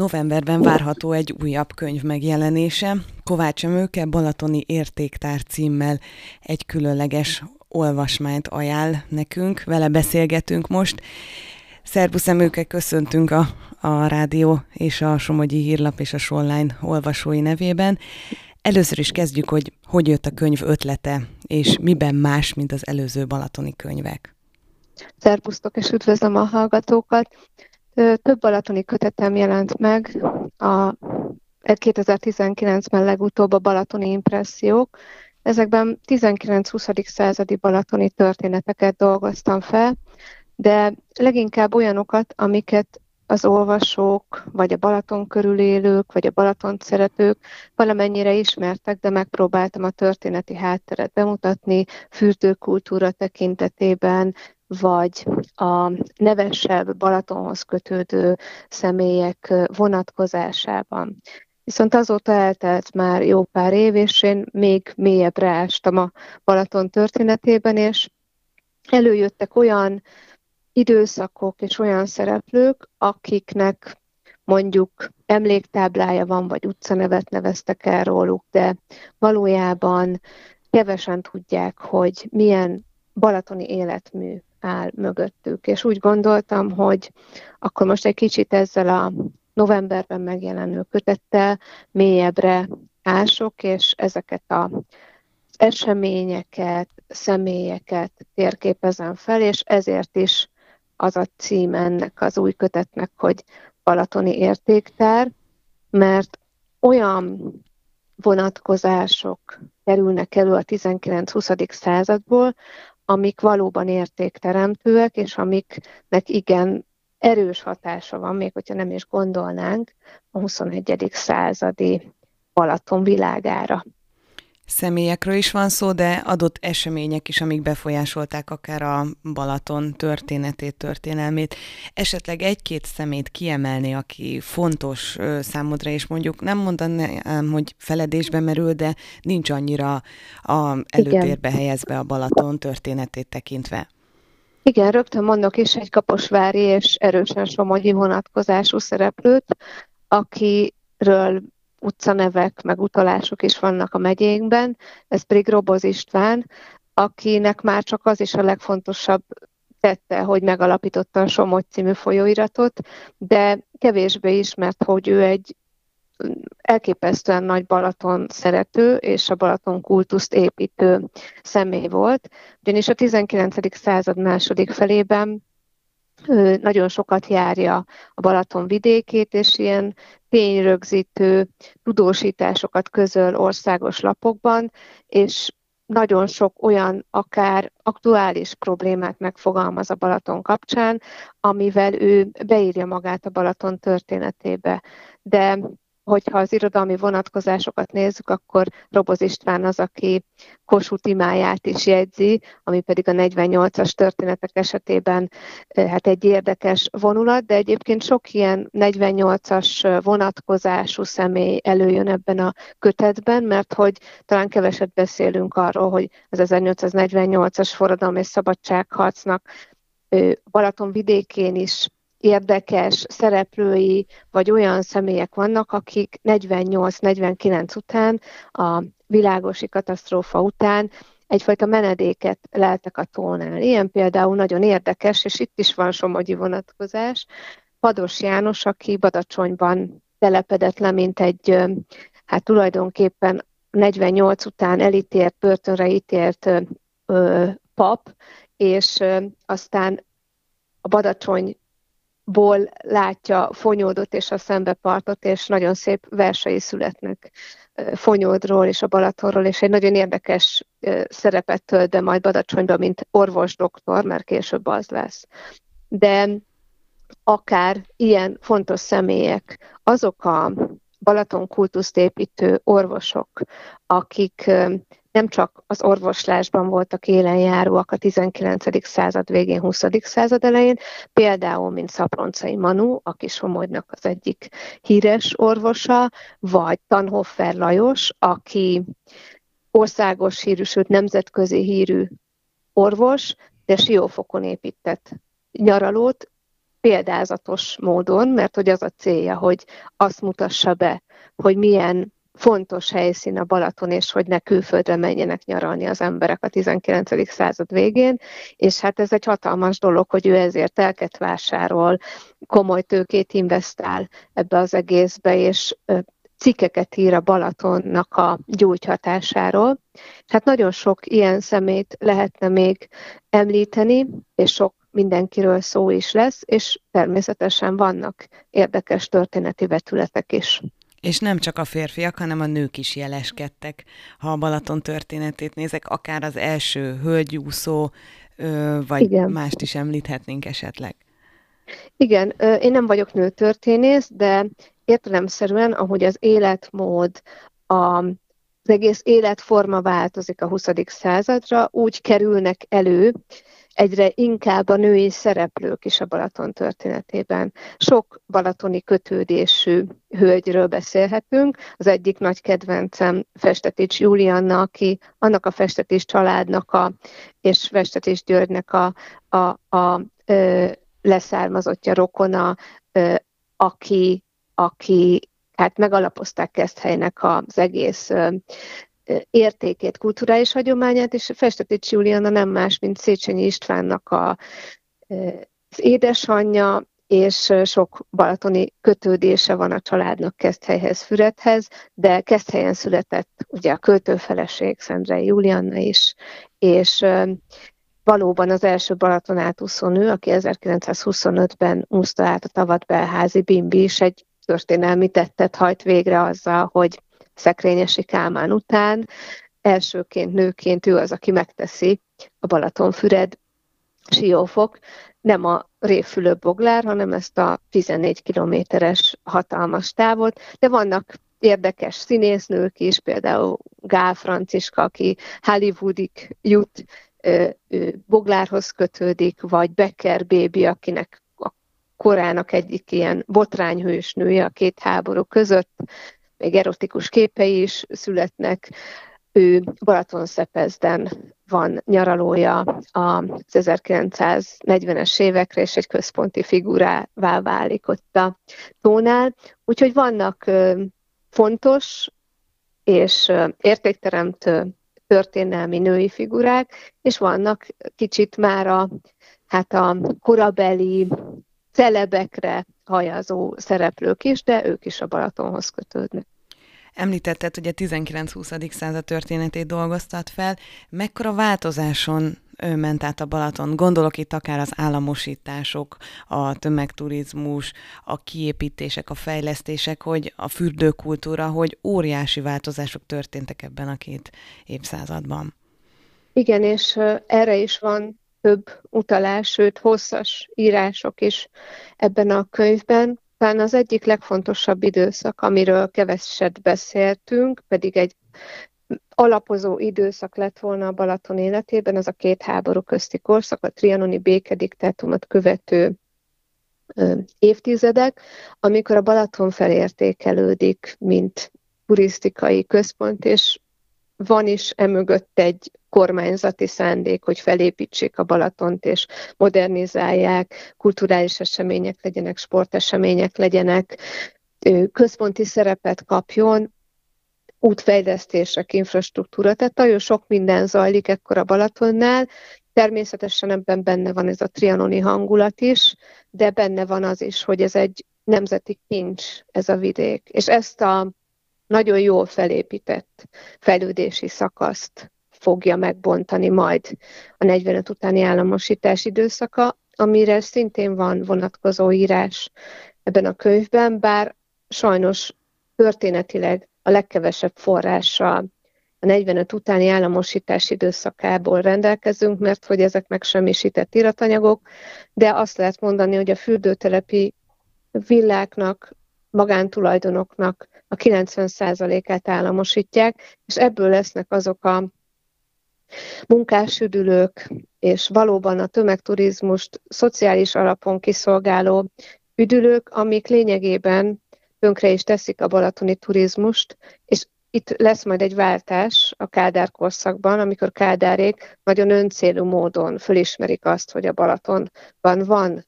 novemberben várható egy újabb könyv megjelenése. Kovács Emőke Balatoni Értéktár címmel egy különleges olvasmányt ajánl nekünk, vele beszélgetünk most. Szerbusz Emőke, köszöntünk a, a rádió és a Somogyi Hírlap és a Sonline olvasói nevében. Először is kezdjük, hogy hogy jött a könyv ötlete, és miben más, mint az előző balatoni könyvek. Szerbusztok, és üdvözlöm a hallgatókat. Több balatoni kötetem jelent meg, a 2019-ben legutóbb a balatoni impressziók. Ezekben 19-20. századi balatoni történeteket dolgoztam fel, de leginkább olyanokat, amiket az olvasók, vagy a Balaton körül élők, vagy a Balaton szeretők valamennyire ismertek, de megpróbáltam a történeti hátteret bemutatni, fürdőkultúra tekintetében, vagy a nevesebb Balatonhoz kötődő személyek vonatkozásában. Viszont azóta eltelt már jó pár év, és én még mélyebbre ástam a Balaton történetében, és előjöttek olyan időszakok és olyan szereplők, akiknek mondjuk emléktáblája van, vagy utcanevet neveztek el róluk, de valójában kevesen tudják, hogy milyen balatoni életmű áll mögöttük. És úgy gondoltam, hogy akkor most egy kicsit ezzel a novemberben megjelenő kötettel mélyebbre ások, és ezeket a eseményeket, személyeket térképezem fel, és ezért is az a cím ennek az új kötetnek, hogy Balatoni értéktár, mert olyan vonatkozások kerülnek elő a 19-20. századból, amik valóban értékteremtőek, és amiknek igen erős hatása van, még hogyha nem is gondolnánk a 21. századi Balaton világára személyekről is van szó, de adott események is, amik befolyásolták akár a Balaton történetét, történelmét. Esetleg egy-két szemét kiemelni, aki fontos számodra, és mondjuk nem mondanám, hogy feledésbe merül, de nincs annyira a előtérbe Igen. helyezve a Balaton történetét tekintve. Igen, rögtön mondok is egy kaposvári és erősen somogyi vonatkozású szereplőt, akiről utcanevek, meg utalások is vannak a megyénkben, ez pedig Roboz István, akinek már csak az is a legfontosabb tette, hogy megalapította a Somogy című folyóiratot, de kevésbé ismert, hogy ő egy elképesztően nagy Balaton szerető és a Balaton kultuszt építő személy volt, ugyanis a 19. század második felében nagyon sokat járja a Balaton vidékét, és ilyen tényrögzítő tudósításokat közöl országos lapokban, és nagyon sok olyan akár aktuális problémát megfogalmaz a Balaton kapcsán, amivel ő beírja magát a Balaton történetébe. De hogyha az irodalmi vonatkozásokat nézzük, akkor Roboz István az, aki Kossuth imáját is jegyzi, ami pedig a 48-as történetek esetében eh, hát egy érdekes vonulat, de egyébként sok ilyen 48-as vonatkozású személy előjön ebben a kötetben, mert hogy talán keveset beszélünk arról, hogy az 1848-as forradalom és szabadságharcnak Balaton vidékén is érdekes szereplői, vagy olyan személyek vannak, akik 48-49 után, a világosi katasztrófa után egyfajta menedéket leltek a tónál. Ilyen például nagyon érdekes, és itt is van somogyi vonatkozás, Pados János, aki Badacsonyban telepedett le, mint egy, hát tulajdonképpen 48 után elítélt, börtönre ítélt ö, pap, és ö, aztán a Badacsony ból látja Fonyódot és a szembepartot, és nagyon szép versei születnek Fonyódról és a Balatonról, és egy nagyon érdekes szerepet tölt be majd Badacsonyba, mint orvos doktor, mert később az lesz. De akár ilyen fontos személyek, azok a Balaton kultuszt építő orvosok, akik nem csak az orvoslásban voltak élenjáróak a 19. század végén, 20. század elején, például, mint Szaproncai Manu, aki Somogynak az egyik híres orvosa, vagy Tanhoffer Lajos, aki országos hírű, sőt nemzetközi hírű orvos, de Siófokon épített nyaralót, példázatos módon, mert hogy az a célja, hogy azt mutassa be, hogy milyen fontos helyszín a Balaton, és hogy ne külföldre menjenek nyaralni az emberek a 19. század végén, és hát ez egy hatalmas dolog, hogy ő ezért telket vásárol, komoly tőkét investál ebbe az egészbe, és cikkeket ír a Balatonnak a gyógyhatásáról. Hát nagyon sok ilyen szemét lehetne még említeni, és sok mindenkiről szó is lesz, és természetesen vannak érdekes történeti vetületek is. És nem csak a férfiak, hanem a nők is jeleskedtek. Ha a Balaton történetét nézek, akár az első hölgyúszó, vagy Igen. mást is említhetnénk esetleg. Igen, én nem vagyok nőtörténész, de értelemszerűen, ahogy az életmód, a, az egész életforma változik a 20. századra, úgy kerülnek elő egyre inkább a női szereplők is a Balaton történetében. Sok balatoni kötődésű hölgyről beszélhetünk. Az egyik nagy kedvencem Festetics Julianna, aki annak a Festetics családnak a, és Festetics Györgynek a, a, a, a leszármazottja, rokona, ö, aki, aki hát megalapozták Keszthelynek az egész értékét, kulturális hagyományát, és Festetics Juliana nem más, mint Széchenyi Istvánnak a, az édesanyja, és sok balatoni kötődése van a családnak Keszthelyhez, Fürethez, de Keszthelyen született ugye a költőfeleség, Szendrei Julianna is, és valóban az első Balaton átúszó nő, aki 1925-ben úszta át a tavat Belházi Bimbi is egy történelmi tettet hajt végre azzal, hogy Szekrényesi Kálmán után. Elsőként nőként ő az, aki megteszi a Balatonfüred siófok, nem a Révfülöp-Boglár, hanem ezt a 14 kilométeres hatalmas távot, de vannak érdekes színésznők is, például Gál Franciska, aki Hollywoodig jut, Boglárhoz kötődik, vagy Becker Baby, akinek a korának egyik ilyen botrányhős nője a két háború között, még erotikus képei is születnek. Ő Balatonszepezden van nyaralója az 1940-es évekre, és egy központi figurává válik ott a tónál. Úgyhogy vannak fontos és értékteremtő történelmi női figurák, és vannak kicsit már a, hát a korabeli celebekre hajazó szereplők is, de ők is a Balatonhoz kötődnek. Említetted, hogy a 19-20. század történetét dolgoztat fel. Mekkora változáson ment át a Balaton? Gondolok itt akár az államosítások, a tömegturizmus, a kiépítések, a fejlesztések, hogy a fürdőkultúra, hogy óriási változások történtek ebben a két évszázadban. Igen, és erre is van több utalás, sőt hosszas írások is ebben a könyvben. Talán az egyik legfontosabb időszak, amiről keveset beszéltünk, pedig egy alapozó időszak lett volna a Balaton életében, az a két háború közti korszak, a trianoni békediktátumot követő évtizedek, amikor a Balaton felértékelődik, mint turisztikai központ, és van is emögött egy kormányzati szándék, hogy felépítsék a Balatont és modernizálják, kulturális események legyenek, sportesemények legyenek, központi szerepet kapjon, útfejlesztések, infrastruktúra, tehát nagyon sok minden zajlik ekkor a Balatonnál, Természetesen ebben benne van ez a trianoni hangulat is, de benne van az is, hogy ez egy nemzeti kincs, ez a vidék. És ezt a nagyon jól felépített fejlődési szakaszt fogja megbontani majd a 45 utáni államosítás időszaka, amire szintén van vonatkozó írás ebben a könyvben, bár sajnos történetileg a legkevesebb forrással a 45 utáni államosítás időszakából rendelkezünk, mert hogy ezek megsemmisített iratanyagok, de azt lehet mondani, hogy a fürdőtelepi villáknak, magántulajdonoknak a 90%-át államosítják, és ebből lesznek azok a munkásüdülők, és valóban a tömegturizmust szociális alapon kiszolgáló üdülők, amik lényegében tönkre is teszik a balatoni turizmust, és itt lesz majd egy váltás a Kádár korszakban, amikor Kádárék nagyon öncélú módon fölismerik azt, hogy a Balatonban van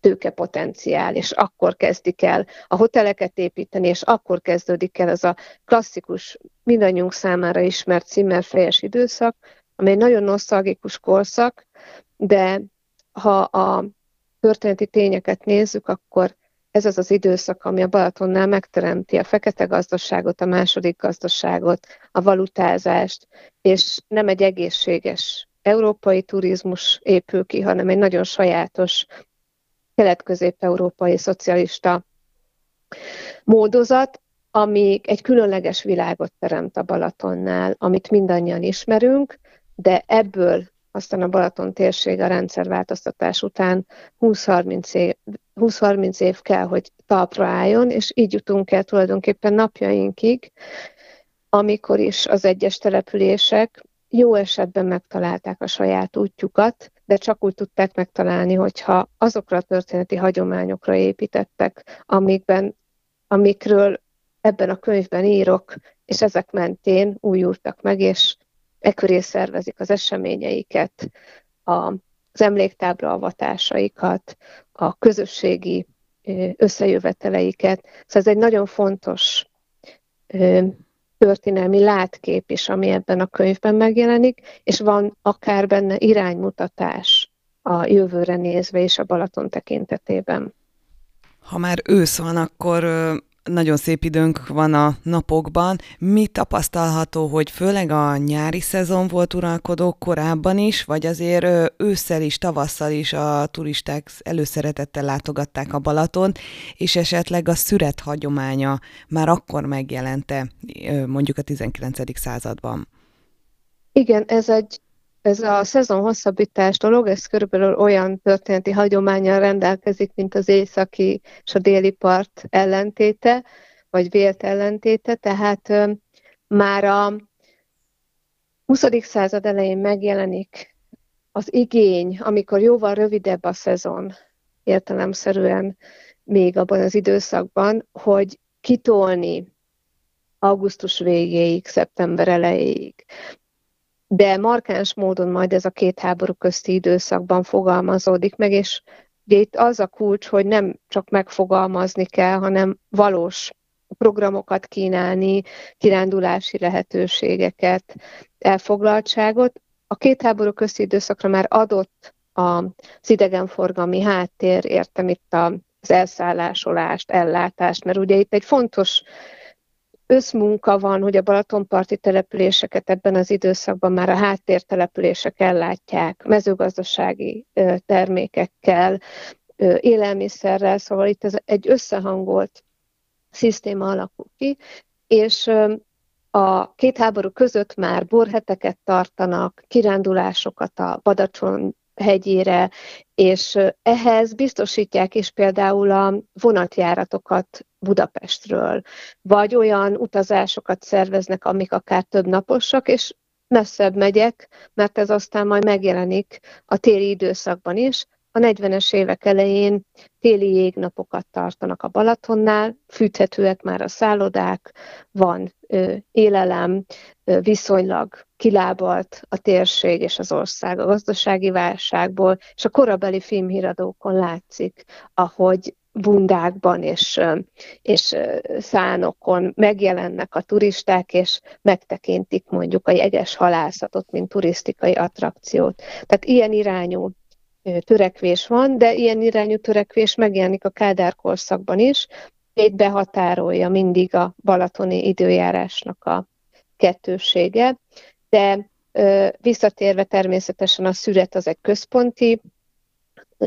tőkepotenciál, és akkor kezdik el a hoteleket építeni, és akkor kezdődik el az a klasszikus, mindannyiunk számára ismert címerfejes időszak, amely nagyon nosztalgikus korszak, de ha a történeti tényeket nézzük, akkor ez az az időszak, ami a Balatonnál megteremti a fekete gazdaságot, a második gazdaságot, a valutázást, és nem egy egészséges európai turizmus épül ki, hanem egy nagyon sajátos kelet-közép-európai szocialista módozat, ami egy különleges világot teremt a Balatonnál, amit mindannyian ismerünk, de ebből aztán a Balaton térség a rendszerváltoztatás után 20-30 év, 20-30 év kell, hogy talpra álljon, és így jutunk el tulajdonképpen napjainkig, amikor is az egyes települések jó esetben megtalálták a saját útjukat, de csak úgy tudták megtalálni, hogyha azokra a történeti hagyományokra építettek, amikben, amikről ebben a könyvben írok, és ezek mentén újultak meg, és ekköré szervezik az eseményeiket, a, az emléktábla avatásaikat, a közösségi összejöveteleiket. Szóval ez egy nagyon fontos történelmi látkép is, ami ebben a könyvben megjelenik, és van akár benne iránymutatás a jövőre nézve és a Balaton tekintetében. Ha már ősz van, akkor nagyon szép időnk van a napokban. Mi tapasztalható, hogy főleg a nyári szezon volt uralkodó korábban is, vagy azért ősszel is, tavasszal is a turisták előszeretettel látogatták a Balaton, és esetleg a szüret hagyománya már akkor megjelente, mondjuk a 19. században. Igen, ez egy ez a szezon hosszabbítás dolog, ez körülbelül olyan történeti hagyományal rendelkezik, mint az északi és a déli part ellentéte, vagy vélt ellentéte, tehát már a 20. század elején megjelenik az igény, amikor jóval rövidebb a szezon, értelemszerűen még abban az időszakban, hogy kitolni augusztus végéig, szeptember elejéig de markáns módon majd ez a két háború közti időszakban fogalmazódik meg, és ugye itt az a kulcs, hogy nem csak megfogalmazni kell, hanem valós programokat kínálni, kirándulási lehetőségeket, elfoglaltságot. A két háború közti időszakra már adott az idegenforgalmi háttér, értem itt az elszállásolást, ellátást, mert ugye itt egy fontos összmunka van, hogy a Balatonparti településeket ebben az időszakban már a háttértelepülések ellátják, mezőgazdasági termékekkel, élelmiszerrel, szóval itt ez egy összehangolt szisztéma alakul ki, és a két háború között már borheteket tartanak, kirándulásokat a Badacson hegyére, és ehhez biztosítják is például a vonatjáratokat Budapestről, vagy olyan utazásokat szerveznek, amik akár több naposak, és messzebb megyek, mert ez aztán majd megjelenik a téli időszakban is. A 40-es évek elején téli jégnapokat tartanak a Balatonnál, fűthetőek már a szállodák, van ö, élelem, ö, viszonylag kilábalt a térség és az ország a gazdasági válságból, és a korabeli filmhíradókon látszik, ahogy bundákban és, és szánokon megjelennek a turisták, és megtekintik mondjuk a jeges halászatot, mint turisztikai attrakciót. Tehát ilyen irányú törekvés van, de ilyen irányú törekvés megjelenik a Kádár korszakban is, itt behatárolja mindig a balatoni időjárásnak a kettősége, de visszatérve természetesen a szüret az egy központi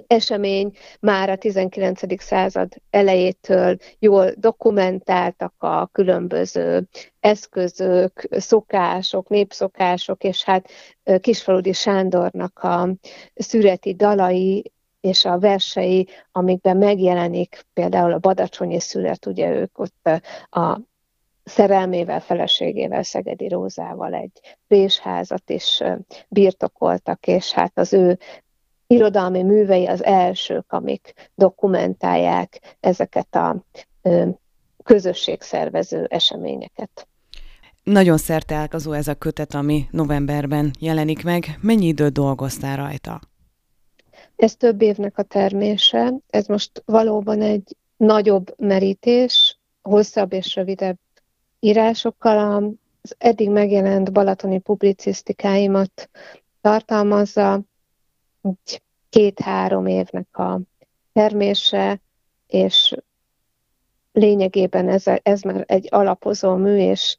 esemény már a 19. század elejétől jól dokumentáltak a különböző eszközök, szokások, népszokások, és hát Kisfaludi Sándornak a szüreti dalai és a versei, amikben megjelenik például a badacsonyi szület, ugye ők ott a szerelmével, feleségével, Szegedi Rózával egy présházat is birtokoltak, és hát az ő irodalmi művei az elsők, amik dokumentálják ezeket a közösségszervező eseményeket. Nagyon szerteágazó ez a kötet, ami novemberben jelenik meg. Mennyi időt dolgoztál rajta? Ez több évnek a termése, ez most valóban egy nagyobb merítés, hosszabb és rövidebb írásokkal. Az eddig megjelent balatoni publicisztikáimat tartalmazza, két-három évnek a termése, és lényegében ez, ez már egy alapozó mű, és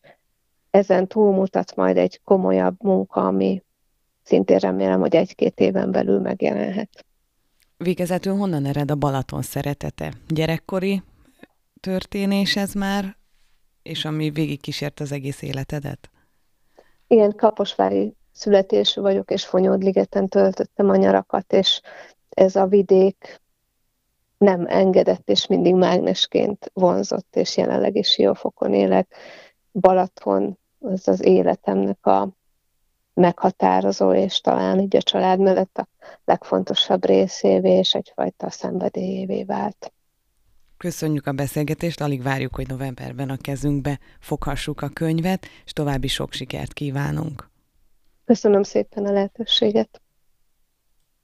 ezen túlmutat majd egy komolyabb munka, ami szintén remélem, hogy egy-két éven belül megjelenhet. Végezetül honnan ered a Balaton szeretete? Gyerekkori történés ez már, és ami végigkísért az egész életedet? Igen, Kaposvári születésű vagyok, és Fonyódligeten töltöttem a nyarakat, és ez a vidék nem engedett, és mindig mágnesként vonzott, és jelenleg is Siófokon élek. Balaton az az életemnek a meghatározó, és talán így a család mellett a legfontosabb részévé, és egyfajta szenvedélyévé vált. Köszönjük a beszélgetést, alig várjuk, hogy novemberben a kezünkbe foghassuk a könyvet, és további sok sikert kívánunk. Köszönöm szépen a lehetőséget.